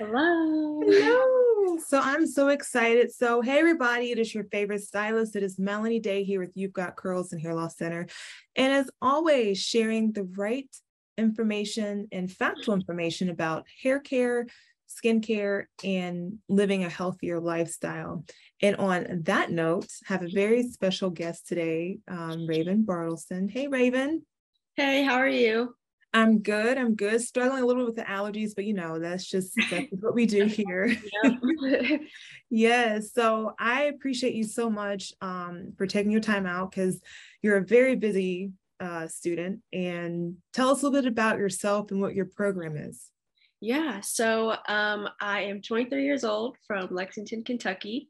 Hello. Hello. So I'm so excited. So, hey, everybody, it is your favorite stylist. It is Melanie Day here with You've Got Curls and Hair Loss Center. And as always, sharing the right information and factual information about hair care, skincare, and living a healthier lifestyle. And on that note, have a very special guest today, um, Raven Bartleson. Hey, Raven. Hey, how are you? I'm good. I'm good. Struggling a little bit with the allergies, but you know, that's just that's what we do here. yes. So I appreciate you so much um, for taking your time out because you're a very busy uh, student. And tell us a little bit about yourself and what your program is. Yeah. So um, I am 23 years old from Lexington, Kentucky.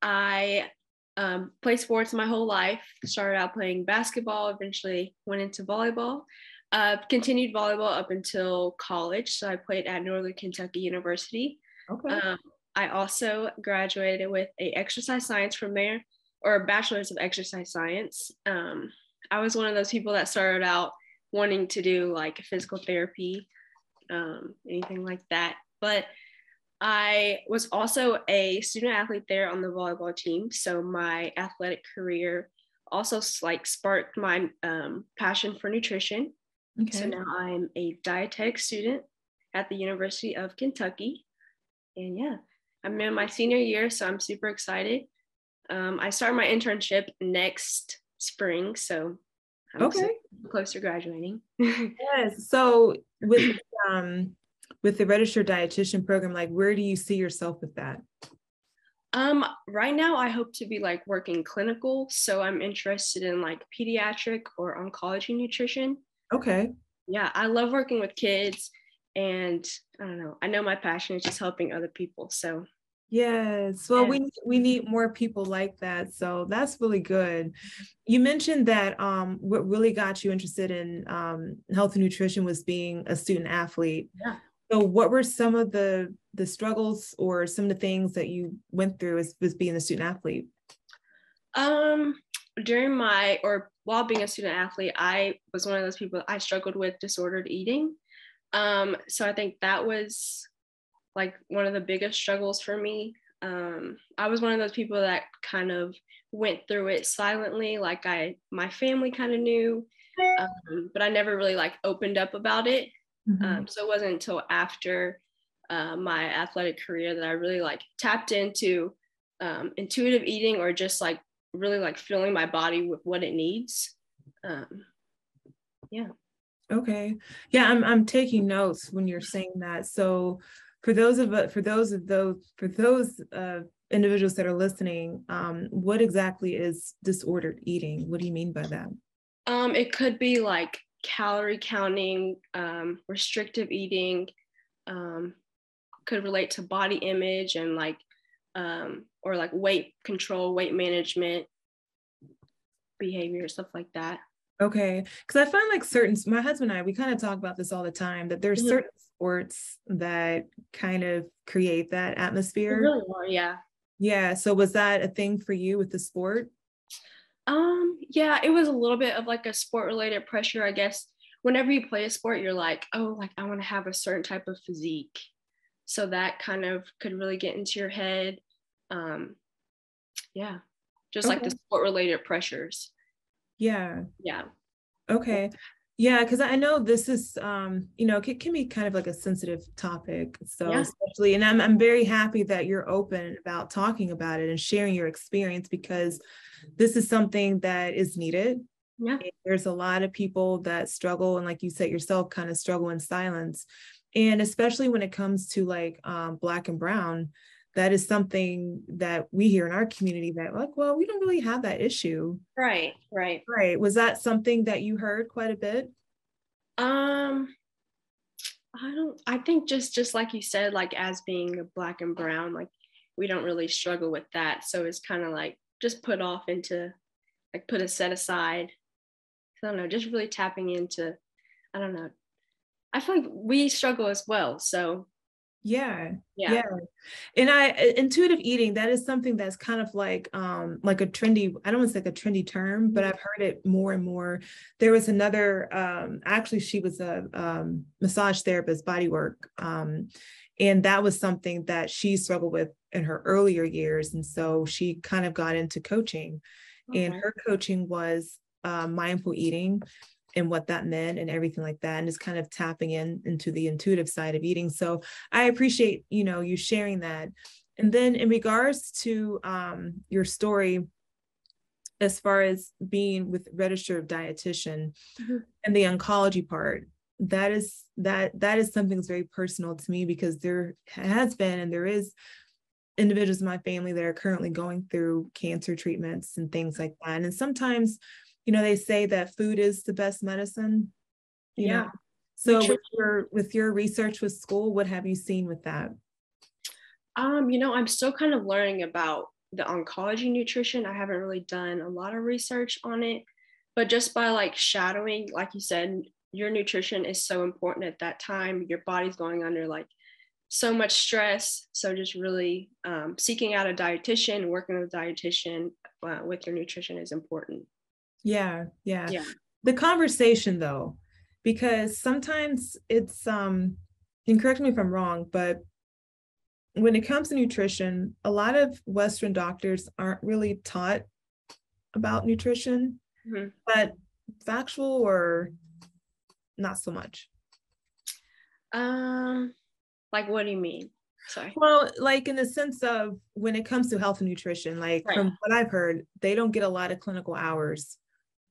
I um, play sports my whole life. Started out playing basketball, eventually went into volleyball. Uh, continued volleyball up until college. So I played at Northern Kentucky University. Okay. Um, I also graduated with a exercise science from there, or a bachelor's of exercise science. Um, I was one of those people that started out wanting to do like physical therapy, um, anything like that. But I was also a student athlete there on the volleyball team. So my athletic career also like sparked my um, passion for nutrition. Okay. So now I'm a dietetic student at the University of Kentucky. And yeah, I'm in my senior year, so I'm super excited. Um, I start my internship next spring, so I'm okay. close to graduating. yes. So with um with the registered dietitian program, like where do you see yourself with that? Um, right now I hope to be like working clinical. So I'm interested in like pediatric or oncology nutrition. Okay. Yeah, I love working with kids and I don't know. I know my passion is just helping other people. So Yes. Well, we we need more people like that. So that's really good. You mentioned that um, what really got you interested in um, health and nutrition was being a student athlete. Yeah. So what were some of the the struggles or some of the things that you went through as, as being a student athlete? Um, during my or while being a student athlete, I was one of those people I struggled with disordered eating. Um, so I think that was like one of the biggest struggles for me. Um, I was one of those people that kind of went through it silently, like I my family kind of knew, um, but I never really like opened up about it. Mm-hmm. Um, so it wasn't until after uh, my athletic career that I really like tapped into um, intuitive eating or just like really like filling my body with what it needs. Um, yeah. Okay. Yeah, I'm I'm taking notes when you're saying that. So for those of for those of those for those uh, individuals that are listening, um, what exactly is disordered eating? What do you mean by that? Um, it could be like calorie counting, um, restrictive eating, um, could relate to body image and like um, or like weight control, weight management, behavior, stuff like that. Okay. Because I find like certain, my husband and I, we kind of talk about this all the time that there's mm-hmm. certain sports that kind of create that atmosphere. Really are, yeah. Yeah. So was that a thing for you with the sport? Um, yeah, it was a little bit of like a sport related pressure, I guess. Whenever you play a sport, you're like, oh, like I want to have a certain type of physique. So that kind of could really get into your head um yeah just okay. like the sport related pressures. Yeah. Yeah. Okay. Yeah because i know this is um you know it can be kind of like a sensitive topic so yeah. especially and I'm, I'm very happy that you're open about talking about it and sharing your experience because this is something that is needed. Yeah. There's a lot of people that struggle and like you said yourself kind of struggle in silence. And especially when it comes to like um, black and brown that is something that we hear in our community that like well we don't really have that issue. Right right. Right. Was that something that you heard quite a bit? Um i don't i think just just like you said like as being black and brown like we don't really struggle with that. So it's kind of like just put off into like put a set aside. I don't know just really tapping into i don't know. I feel like we struggle as well. So yeah, yeah yeah and i intuitive eating that is something that's kind of like um like a trendy i don't want to say like a trendy term but mm-hmm. i've heard it more and more there was another um actually she was a um, massage therapist body work um And that was something that she struggled with in her earlier years. And so she kind of got into coaching. Okay. And her coaching was uh, mindful eating and what that meant and everything like that and just kind of tapping in into the intuitive side of eating. So i appreciate you know you sharing that. And then in regards to um, your story as far as being with registered dietitian mm-hmm. and the oncology part that is that that is something that's very personal to me because there has been and there is individuals in my family that are currently going through cancer treatments and things like that. And sometimes you know they say that food is the best medicine yeah know? so with your with your research with school what have you seen with that? Um you know i'm still kind of learning about the oncology nutrition. I haven't really done a lot of research on it but just by like shadowing like you said your nutrition is so important at that time. Your body's going under like so much stress. So just really um, seeking out a dietitian working with a dietitian uh, with your nutrition is important yeah, yeah. Yeah. The conversation though, because sometimes it's um and correct me if I'm wrong, but when it comes to nutrition, a lot of Western doctors aren't really taught about nutrition, mm-hmm. but factual or not so much. Um, like what do you mean? Sorry. Well, like in the sense of when it comes to health and nutrition, like right. from what I've heard, they don't get a lot of clinical hours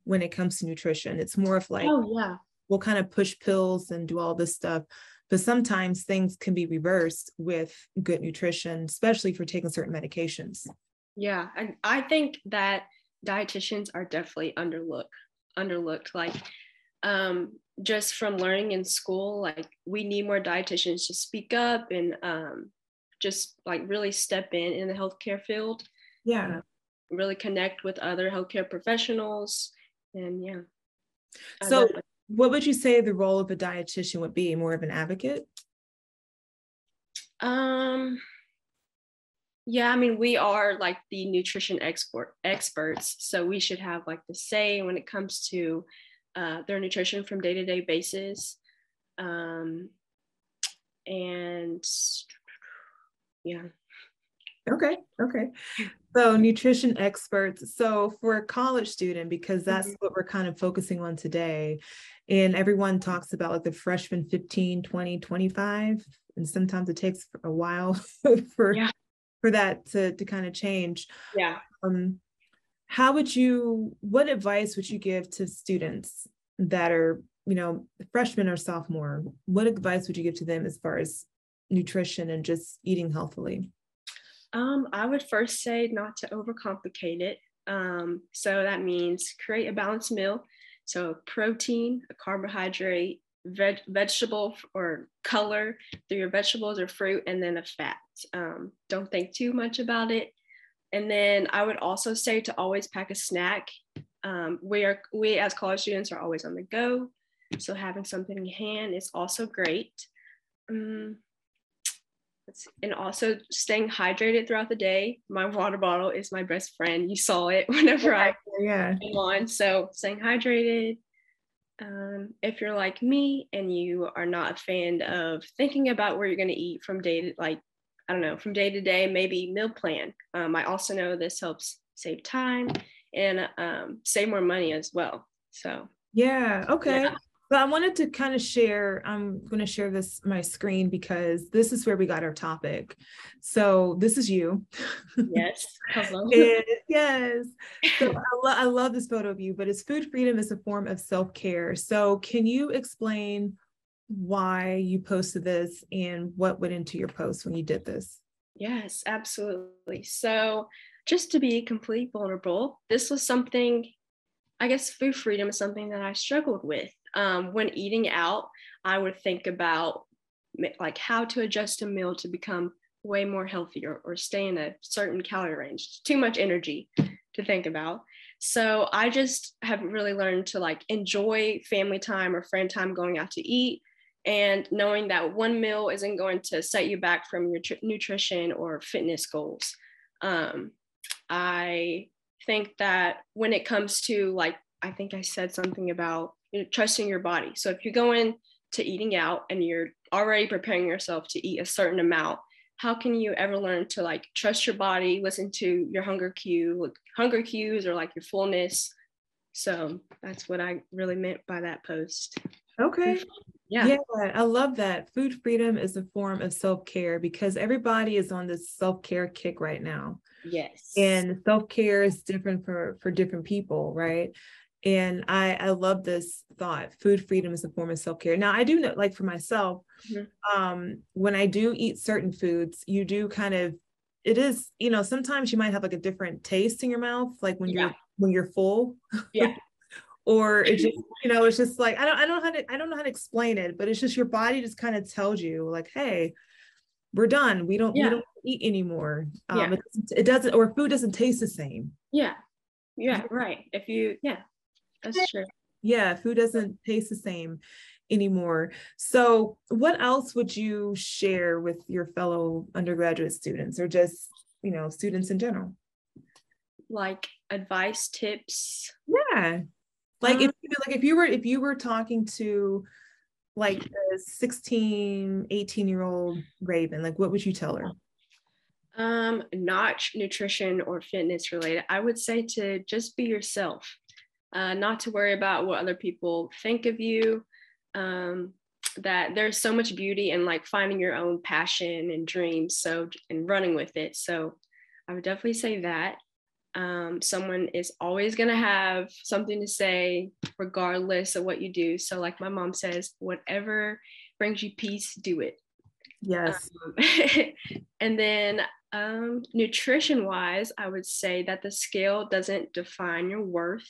when it comes to nutrition. It's more of like, oh, yeah. We'll kind of push pills and do all this stuff. But sometimes things can be reversed with good nutrition, especially for taking certain medications. Yeah. And I think that dietitians are definitely underlooked, underlooked. Like, um, just from learning in school, like we need more dietitians to speak up and um, just like really step in in the healthcare field. Yeah. Uh, really connect with other healthcare professionals and yeah. So, what would you say the role of a dietitian would be? More of an advocate? Um, yeah, I mean, we are like the nutrition export experts, so we should have like the say when it comes to uh, their nutrition from day to day basis. Um, and yeah. Okay. Okay. So nutrition experts. So for a college student, because that's mm-hmm. what we're kind of focusing on today, and everyone talks about like the freshman 15, 20, 25, and sometimes it takes a while for yeah. for that to to kind of change. Yeah. Um, how would you what advice would you give to students that are, you know, freshmen or sophomore? What advice would you give to them as far as nutrition and just eating healthily? Um, I would first say not to overcomplicate it. Um, so that means create a balanced meal. So protein, a carbohydrate, veg- vegetable or color through your vegetables or fruit, and then a fat. Um, don't think too much about it. And then I would also say to always pack a snack. Um, we are we as college students are always on the go, so having something in hand is also great. Um, and also staying hydrated throughout the day. My water bottle is my best friend. You saw it whenever yeah, I yeah. came on. So staying hydrated. Um, if you're like me and you are not a fan of thinking about where you're going to eat from day to like, I don't know, from day to day, maybe meal plan. Um, I also know this helps save time and um, save more money as well. So yeah, okay. Yeah. But I wanted to kind of share, I'm going to share this my screen because this is where we got our topic. So this is you. Yes. Hello. yes. So I, lo- I love this photo of you, but it's food freedom is a form of self-care. So can you explain why you posted this and what went into your post when you did this? Yes, absolutely. So just to be completely vulnerable, this was something I guess food freedom is something that I struggled with um, when eating out, I would think about like how to adjust a meal to become way more healthy or, or stay in a certain calorie range. It's Too much energy to think about. So I just have really learned to like enjoy family time or friend time going out to eat and knowing that one meal isn't going to set you back from your tr- nutrition or fitness goals. Um, I think that when it comes to like, I think I said something about you know, trusting your body. So if you go in to eating out and you're already preparing yourself to eat a certain amount how can you ever learn to like trust your body listen to your hunger cue like hunger cues or like your fullness? So that's what i really meant by that post. Okay. Yeah. yeah i love that. Food freedom is a form of self-care because everybody is on this self-care kick right now. Yes. And self-care is different for for different people right and I I love this thought. Food freedom is a form of self care. Now I do know, like for myself, mm-hmm. um, when I do eat certain foods, you do kind of it is you know sometimes you might have like a different taste in your mouth, like when yeah. you're when you're full. Yeah. or it just you know it's just like I don't I don't know how to I don't know how to explain it, but it's just your body just kind of tells you like, hey, we're done. We don't yeah. we don't eat anymore. Um, yeah. it, it doesn't or food doesn't taste the same. Yeah. Yeah. Right. If you yeah that's true. Yeah, food doesn't taste the same anymore. So, what else would you share with your fellow undergraduate students or just, you know, students in general? Like advice, tips. Yeah. Like um, if like if you were if you were talking to like a 16, 18 year old Raven, like what would you tell her? Um, not nutrition or fitness related. I would say to just be yourself uh, not to worry about what other people think of you. Um, that there's so much beauty in like finding your own passion and dreams. So and running with it. So I would definitely say that. Um, someone is always going to have something to say regardless of what you do so like my mom says whatever brings you peace do it yes um, and then um, nutrition wise i would say that the scale doesn't define your worth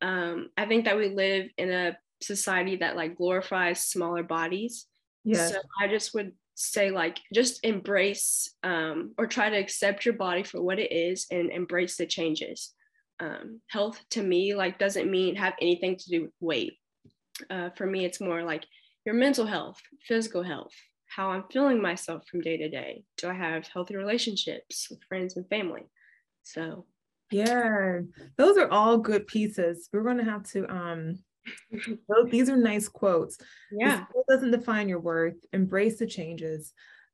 um, I think that we live in a society that like glorifies smaller bodies. Yeah. So I just would say like just embrace um, or try to accept your body for what it is and embrace the changes. Um, health to me like doesn't mean have anything to do with weight. Uh, for me, it's more like your mental health, physical health, how I'm feeling myself from day to day. Do I have healthy relationships with friends and family? So yeah, those are all good pieces. We're going to have to um these are nice quotes. Yeah. It doesn't define your worth. Embrace the changes.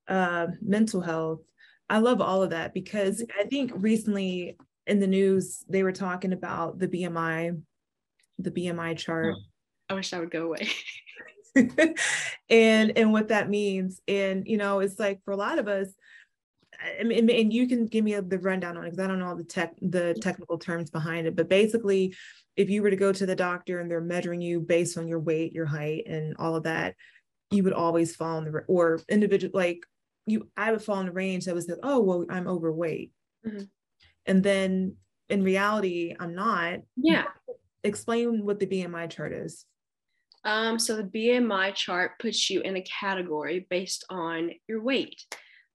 Uh, mental health. I love all of that because mm-hmm. I think recently in the news they were talking about the BMI, the BMI chart. I wish that would go away. and and what that means. And you know, it's like for a lot of us, Mean, and you can give me a, the rundown on it because I don't know all the tech, the technical terms behind it. But basically, if you were to go to the doctor and they're measuring you based on your weight, your height, and all of that, you would always fall in the or individual like you. I would fall in the range that was like, oh well, I'm overweight, mm-hmm. and then in reality, I'm not. Yeah. Explain what the BMI chart is. Um, so the BMI chart puts you in a category based on your weight.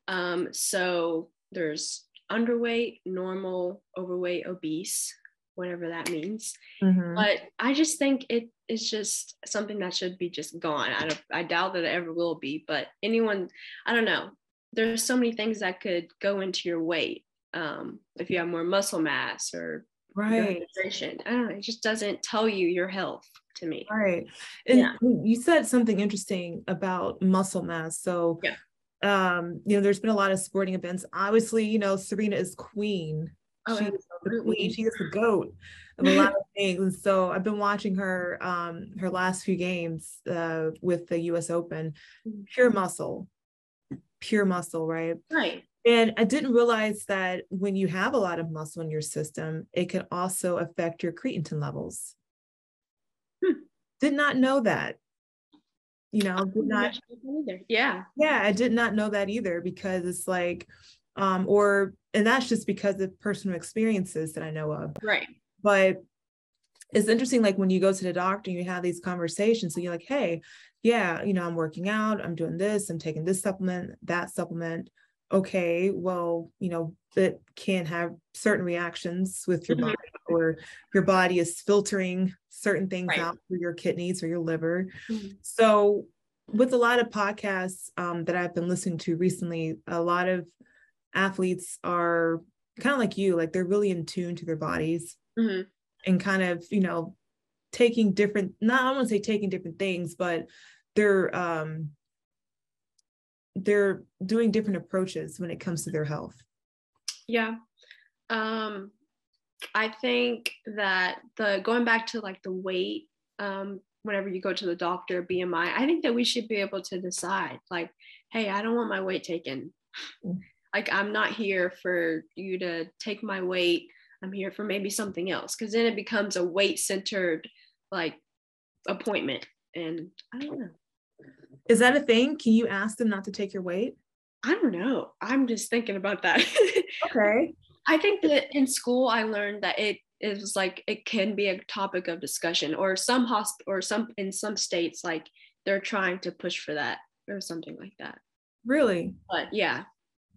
Um, so there's underweight, normal, overweight, obese, whatever that means. Mm-hmm. But I just think it is just something that should be just gone. I don't, I doubt that it ever will be. But anyone, I don't know. There's so many things that could go into your weight. Um, if you have more muscle mass or right I don't know. It just doesn't tell you your health to me. Right. And yeah. you said something interesting about muscle mass. So yeah um, you know, there's been a lot of sporting events. Obviously, you know, Serena is queen. Oh, she is the queen. She is the goat of a lot of things. And so I've been watching her um her last few games uh with the US Open. Mm-hmm. Pure muscle. Pure muscle, right? Right. And I didn't realize that when you have a lot of muscle in your system, it can also affect your creatine levels. Hmm. Did not know that you know did not either. yeah. Yeah i did not know that either because it's like um or and that's just because of personal experiences that i know of. Right. But it's interesting like when you go to the doctor and you have these conversations so you're like hey yeah you know i'm working out i'm doing this i'm taking this supplement that supplement. Okay well you know it can have certain reactions with your mm-hmm. body or your body is filtering certain things right. out through your kidneys or your liver mm-hmm. so with a lot of podcasts um, that i've been listening to recently a lot of athletes are kind of like you like they're really in tune to their bodies mm-hmm. and kind of you know taking different not i want to say taking different things but they're um they're doing different approaches when it comes to their health yeah um i think that the going back to like the weight um whenever you go to the doctor bmi i think that we should be able to decide like hey i don't want my weight taken. Mm. like i'm not here for you to take my weight. I'm here for maybe something else. Because then it becomes a weight centered like appointment. And i don't know. Is that a thing? Can you ask them not to take your weight? I don't know. I'm just thinking about that. Okay i think that in school i learned that it it like it can be a topic of discussion or some hosp or some in some states like they're trying to push for that or something like that really but yeah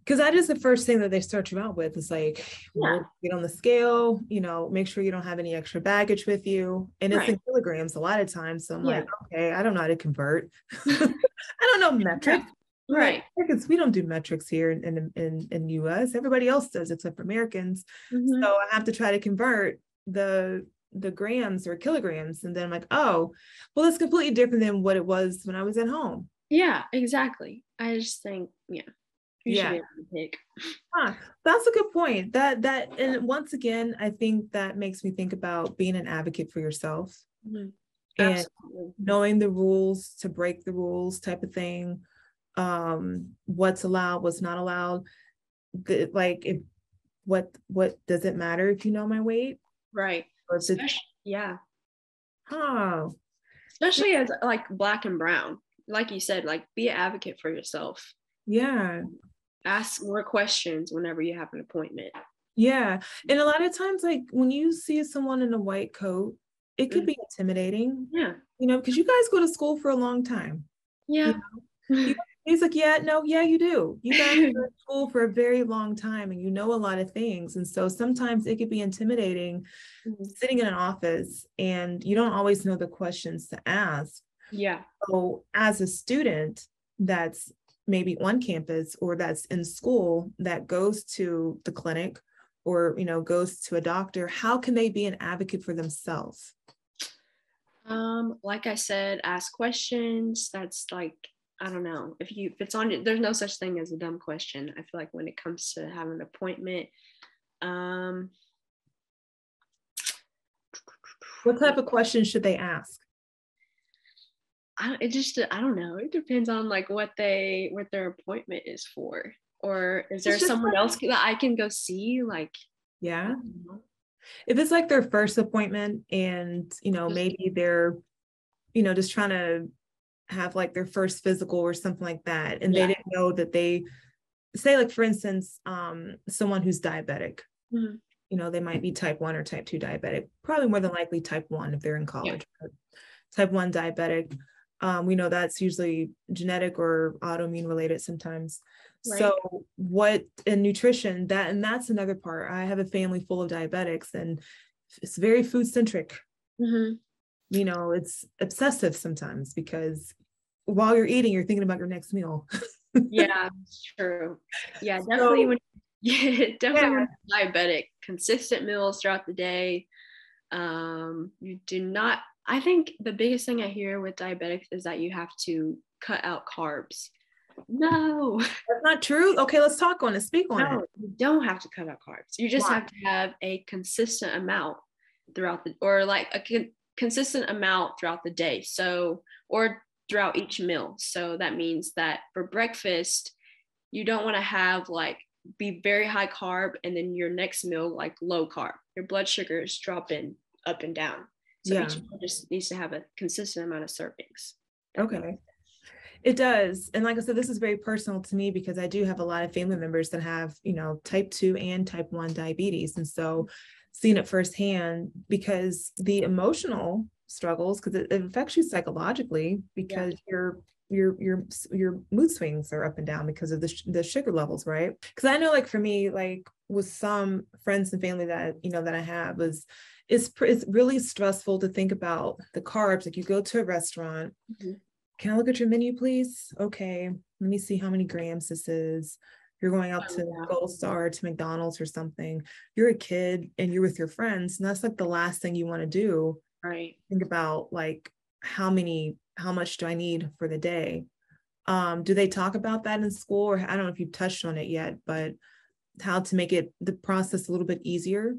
because that is the first thing that they start you out with. It's like, yeah. get on the scale, you know, make sure you don't have any extra baggage with you. And it's right. in kilograms a lot of times. So I'm yeah. like, okay, I don't know how to convert. I don't know metrics. Right. Because we don't do metrics here in, in, in, in US. Everybody else does except for Americans. Mm-hmm. So I have to try to convert the the grams or kilograms. And then I'm like, oh, well, it's completely different than what it was when I was at home. Yeah, exactly. I just think, yeah yeah. Huh, that's a good point. That that and once again, I think that makes me think about being an advocate for yourself mm-hmm. and knowing the rules to break the rules type of thing. Um, what's allowed, what's not allowed. The, like if what what does it matter if you know my weight? Right. It, yeah. Huh. Especially as like black and brown. Like you said, like be an advocate for yourself. Yeah ask more questions whenever you have an appointment. Yeah. And a lot of times, like when you see someone in a white coat, it could mm-hmm. be intimidating. Yeah. You know, because you guys go to school for a long time. Yeah. You know? He's like, yeah, no, yeah, you do. You guys are in school for a very long time and you know a lot of things. And so sometimes it could be intimidating mm-hmm. sitting in an office and you don't always know the questions to ask. Yeah. So as a student that's maybe on campus or that's in school that goes to the clinic or you know goes to a doctor how can they be an advocate for themselves um like i said ask questions that's like i don't know if you if it's on there's no such thing as a dumb question i feel like when it comes to having an appointment um what type of questions should they ask I, it just I don't know. It depends on like what they what their appointment is for, or is there someone like, else that I can go see? Like, yeah. If it's like their first appointment, and you know maybe they're, you know, just trying to have like their first physical or something like that, and yeah. they didn't know that they say like for instance, um, someone who's diabetic. Mm-hmm. You know, they might be type one or type two diabetic. Probably more than likely type one if they're in college. Yeah. Type one diabetic um, we know that's usually genetic or autoimmune related sometimes. Right. So what in nutrition that and that's another part. I have a family full of diabetics and it's very food centric. Mm-hmm. You know, it's obsessive sometimes because while you're eating, you're thinking about your next meal. yeah, true. Yeah, definitely so, when yeah, definitely yeah. diabetic, consistent meals throughout the day. Um, you do not I think the biggest thing I hear with diabetics is that you have to cut out carbs. No, that's not true. Okay, let's talk on it. Speak on no, it. You don't have to cut out carbs. You just Why? have to have a consistent amount throughout the, or like a consistent amount throughout the day. So, or throughout each meal. So that means that for breakfast, you don't want to have like be very high carb and then your next meal like low carb. Your blood sugar is dropping up and down. So yeah. each meal just needs to have a consistent amount of servings. Okay. It does. And like I said, this is very personal to me because I do have a lot of family members that have, you know, type 2 and type 1 diabetes. And so seeing it firsthand because the emotional struggles, because it, it, affects you psychologically because yeah. your your your your mood swings are up and down because of the, sh- the sugar levels right because i know like for me like with some friends and family that you know that i have was it's, it's really stressful to think about the carbs. Like you go to a restaurant, mm-hmm. can I look at your menu, please? Okay, let me see how many grams this is. You're going out oh, to. Gold Star to McDonald's or something. You're a kid and you're with your friends, and that's like the last thing you want to do. Right. Think about like how many how much do I need for the day? Um, do they talk about that in school or I don't know if you've touched on it yet, but how to make it the process a little bit easier?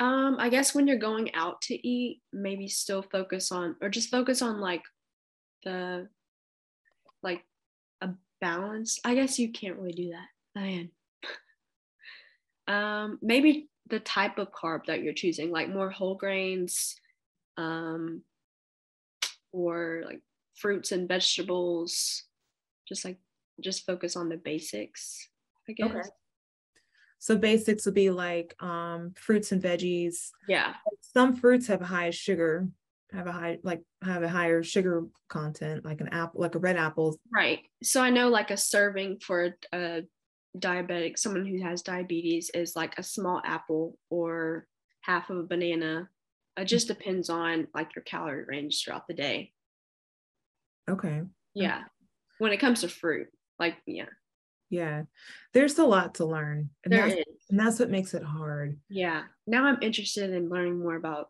Um, I guess when you're going out to eat, maybe still focus on or just focus on like the like balance. I guess you can't really do that. Man. um, maybe the type of carb that you're choosing, like more whole grains, um, or like fruits and vegetables, just like just focus on the basics, I guess. Okay. So basics would be like um, fruits and veggies. Yeah. Some fruits have high sugar, have a high like have a higher sugar content, like an apple, like a red apple. Right. So I know like a serving for a diabetic, someone who has diabetes, is like a small apple or half of a banana. It just mm-hmm. depends on like your calorie range throughout the day. Okay. Yeah. When it comes to fruit, like yeah. Yeah. There's a lot to learn. And there that's, is. And that's what makes it hard. Yeah. Now I'm interested in learning more about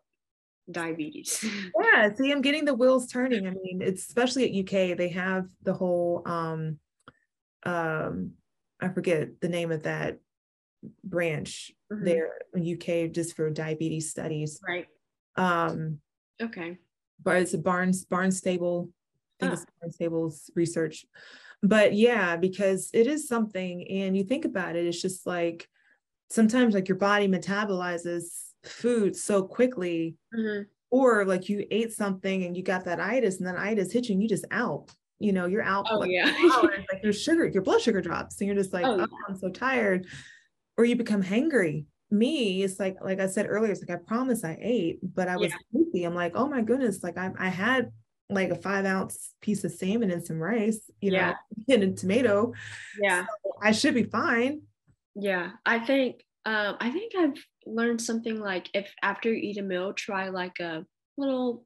diabetes. yeah. See, I'm getting the wheels turning. I mean, it's especially at UK, they have the whole um um I forget the name of that branch mm-hmm. there in UK just for diabetes studies. Right. Um okay. But it's a Barnes Barnstable I think oh. it's Barnstable's research. But yeah, because it is something, and you think about it, it's just like sometimes like your body metabolizes food so quickly, mm-hmm. or like you ate something and you got that itis, and then itis hits you, and you just out. You know, you're out. Oh like, yeah. like your sugar, your blood sugar drops, and you're just like, oh, oh I'm so tired, or you become hangry me, it's like like I said earlier, it's like I promise I ate, but I was yeah. sleepy. I'm like, oh my goodness, like I I had like a five ounce piece of salmon and some rice, you yeah. know, and a tomato. Yeah. So I should be fine. Yeah. I think um I think I've learned something like if after you eat a meal, try like a little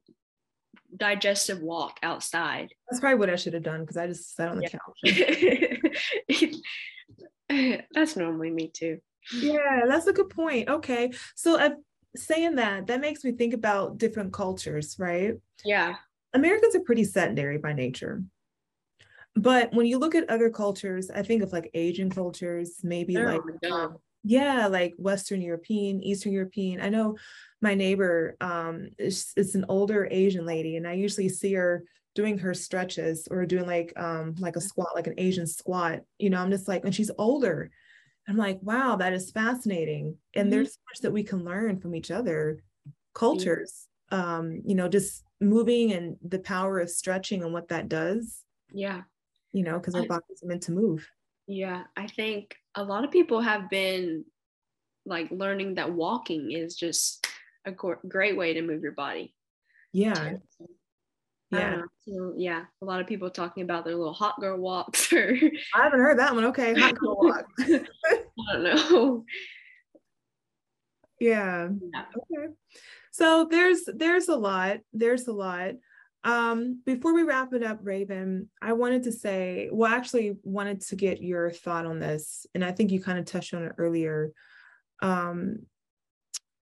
digestive walk outside. That's probably what I should have done because I just sat on the yeah. couch. that's normally me too. Yeah, that's a good point. Okay. So uh, saying that, that makes me think about different cultures, right? Yeah. Americans are pretty sedentary by nature. But when you look at other cultures, I think of like Asian cultures, maybe oh like um, yeah, like Western European, Eastern European. I know my neighbor um is, is an older Asian lady, and I usually see her doing her stretches or doing like um like a squat, like an Asian squat. You know, I'm just like, and she's older. I'm like, wow, that is fascinating. And mm-hmm. there's so much that we can learn from each other cultures. Um, you know, just moving and the power of stretching and what that does. Yeah. You know, because our bodies are meant to move. Yeah. I think a lot of people have been like learning that walking is just a great way to move your body. Yeah. Yeah. Um, so, yeah. A lot of people talking about their little hot girl walks or I haven't heard that one. Okay. Hot girl walk. I don't know. Yeah. yeah. Okay. So there's there's a lot. There's a lot. Um, before we wrap it up, Raven, I wanted to say, well, actually wanted to get your thought on this, and I think you kind of touched on it earlier. Um,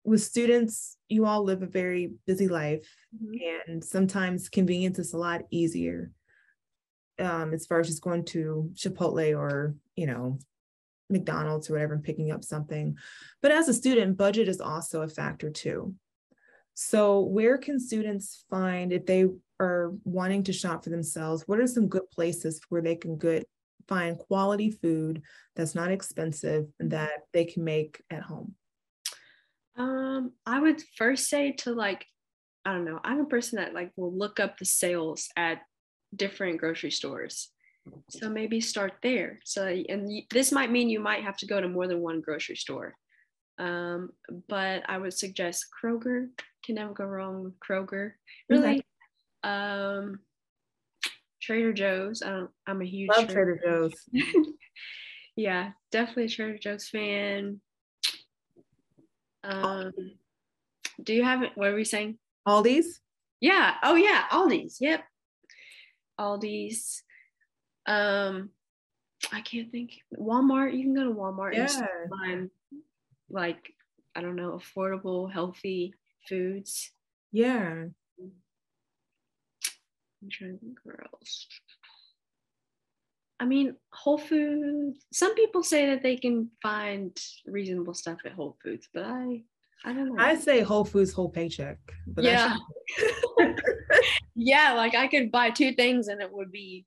with students, you all live a very busy life, mm-hmm. and sometimes convenience is a lot easier. Um, as far as just going to Chipotle or you know McDonald's or whatever and picking up something. But as a student, budget is also a factor too. So, where can students find if they are wanting to shop for themselves? What are some good places where they can get find quality food that's not expensive and that they can make at home? Um, I would first say to like, I don't know, I'm a person that like will look up the sales at different grocery stores. So maybe start there. So, and this might mean you might have to go to more than one grocery store. Um, but I would suggest Kroger. Can never go wrong with Kroger. Really. Okay. Um, Trader Joe's. I don't, I'm a huge love Trader, Trader Joe's. yeah, definitely a Trader Joe's fan. Um, do you have it? What are we saying? Aldi's. Yeah. Oh yeah, Aldi's. Yep. Aldi's. Um, I can't think. Walmart. You can go to Walmart yeah. and find like I don't know, affordable, healthy foods. Yeah. I'm trying to think where else. I mean, Whole Foods. Some people say that they can find reasonable stuff at Whole Foods, but I, I don't know. I say Whole Foods whole paycheck. But yeah. yeah, like I could buy two things and it would be,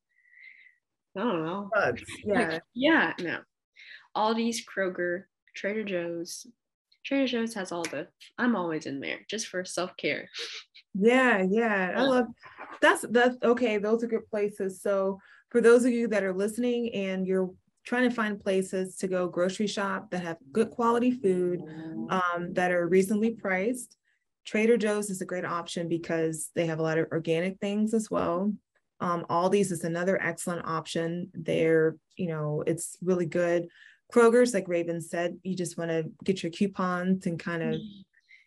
I don't know. Bugs. Yeah. Like, yeah, no. Aldi's, Kroger, Trader Joe's. Trader Joe's has all the. I'm always in there just for self care. Yeah, yeah. I love that's that's okay. Those are good places. So for those of you that are listening and you're trying to find places to go grocery shop that have good quality food, um, that are reasonably priced, Trader Joe's is a great option because they have a lot of organic things as well. Um, Aldi's is another excellent option. They're, you know, it's really good. Kroger's, like Raven said, you just want to get your coupons and kind of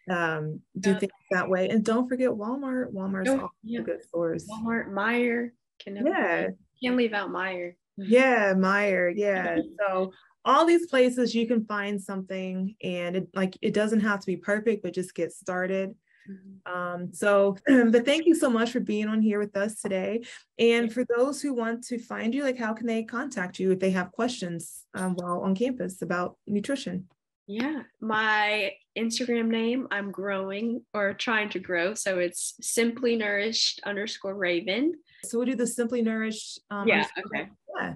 um, do yeah. things that way. And don't forget Walmart. Walmart's oh, yeah. good stores. Walmart, Meijer. Can yeah. Can't leave out Meijer. Yeah, Meijer. Yeah. so all these places you can find something and it like it doesn't have to be perfect, but just get started. Mm-hmm. Um, so, but thank you so much for being on here with us today. And for those who want to find you, like how can they contact you if they have questions um, while on campus about nutrition? Yeah, my Instagram name, I'm growing or trying to grow. So it's simply nourished underscore raven. So we'll do the simply nourished. Um, yeah. Okay. Yeah.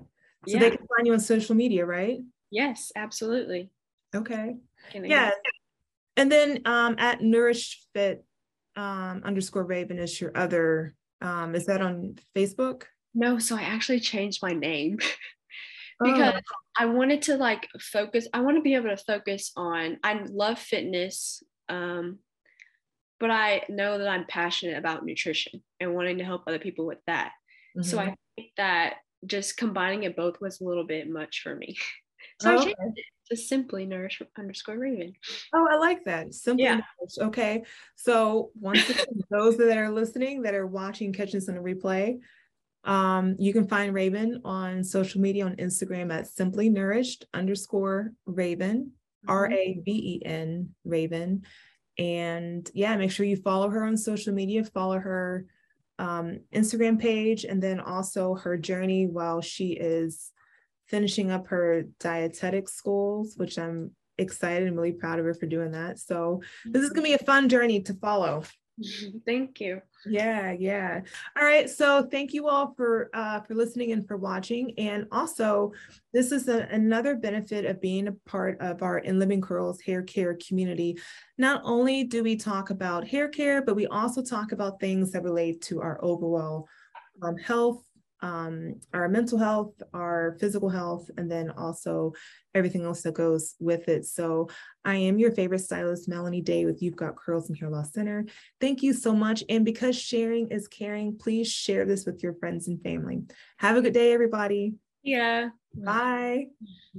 So yeah. they can find you on social media, right? Yes, absolutely. Okay. Yeah. And then um, at Nourish Fit um, underscore Raven is your other. Um, is that on Facebook? No, so I actually changed my name because oh. I wanted to like focus. I want to be able to focus on. I love fitness, um, but I know that I'm passionate about nutrition and wanting to help other people with that. Mm-hmm. So I mm-hmm. think that just combining it both was a little bit much for me. So oh, I changed okay. it to simply nourish underscore raven. Oh, I like that. Simply yeah. nourish. Okay. So once again, those that are listening, that are watching, catching this on a replay, um, you can find Raven on social media on Instagram at simply nourished underscore Raven, mm-hmm. R A V E N Raven. And yeah, make sure you follow her on social media, follow her um, Instagram page, and then also her journey while she is finishing up her dietetic schools, which I'm excited and really proud of her for doing that. So this is going to be a fun journey to follow. Thank you. Yeah, yeah. All right. So thank you all for uh, for listening and for watching. And also, this is a, another benefit of being a part of our In Living Curls hair care community. Not only do we talk about hair care, but we also talk about things that relate to our overall um, health, um, our mental health, our physical health, and then also everything else that goes with it. So I am your favorite stylist, Melanie Day with You've Got Curls and Hair Loss Center. Thank you so much. And because sharing is caring, please share this with your friends and family. Have a good day, everybody. Yeah. Bye.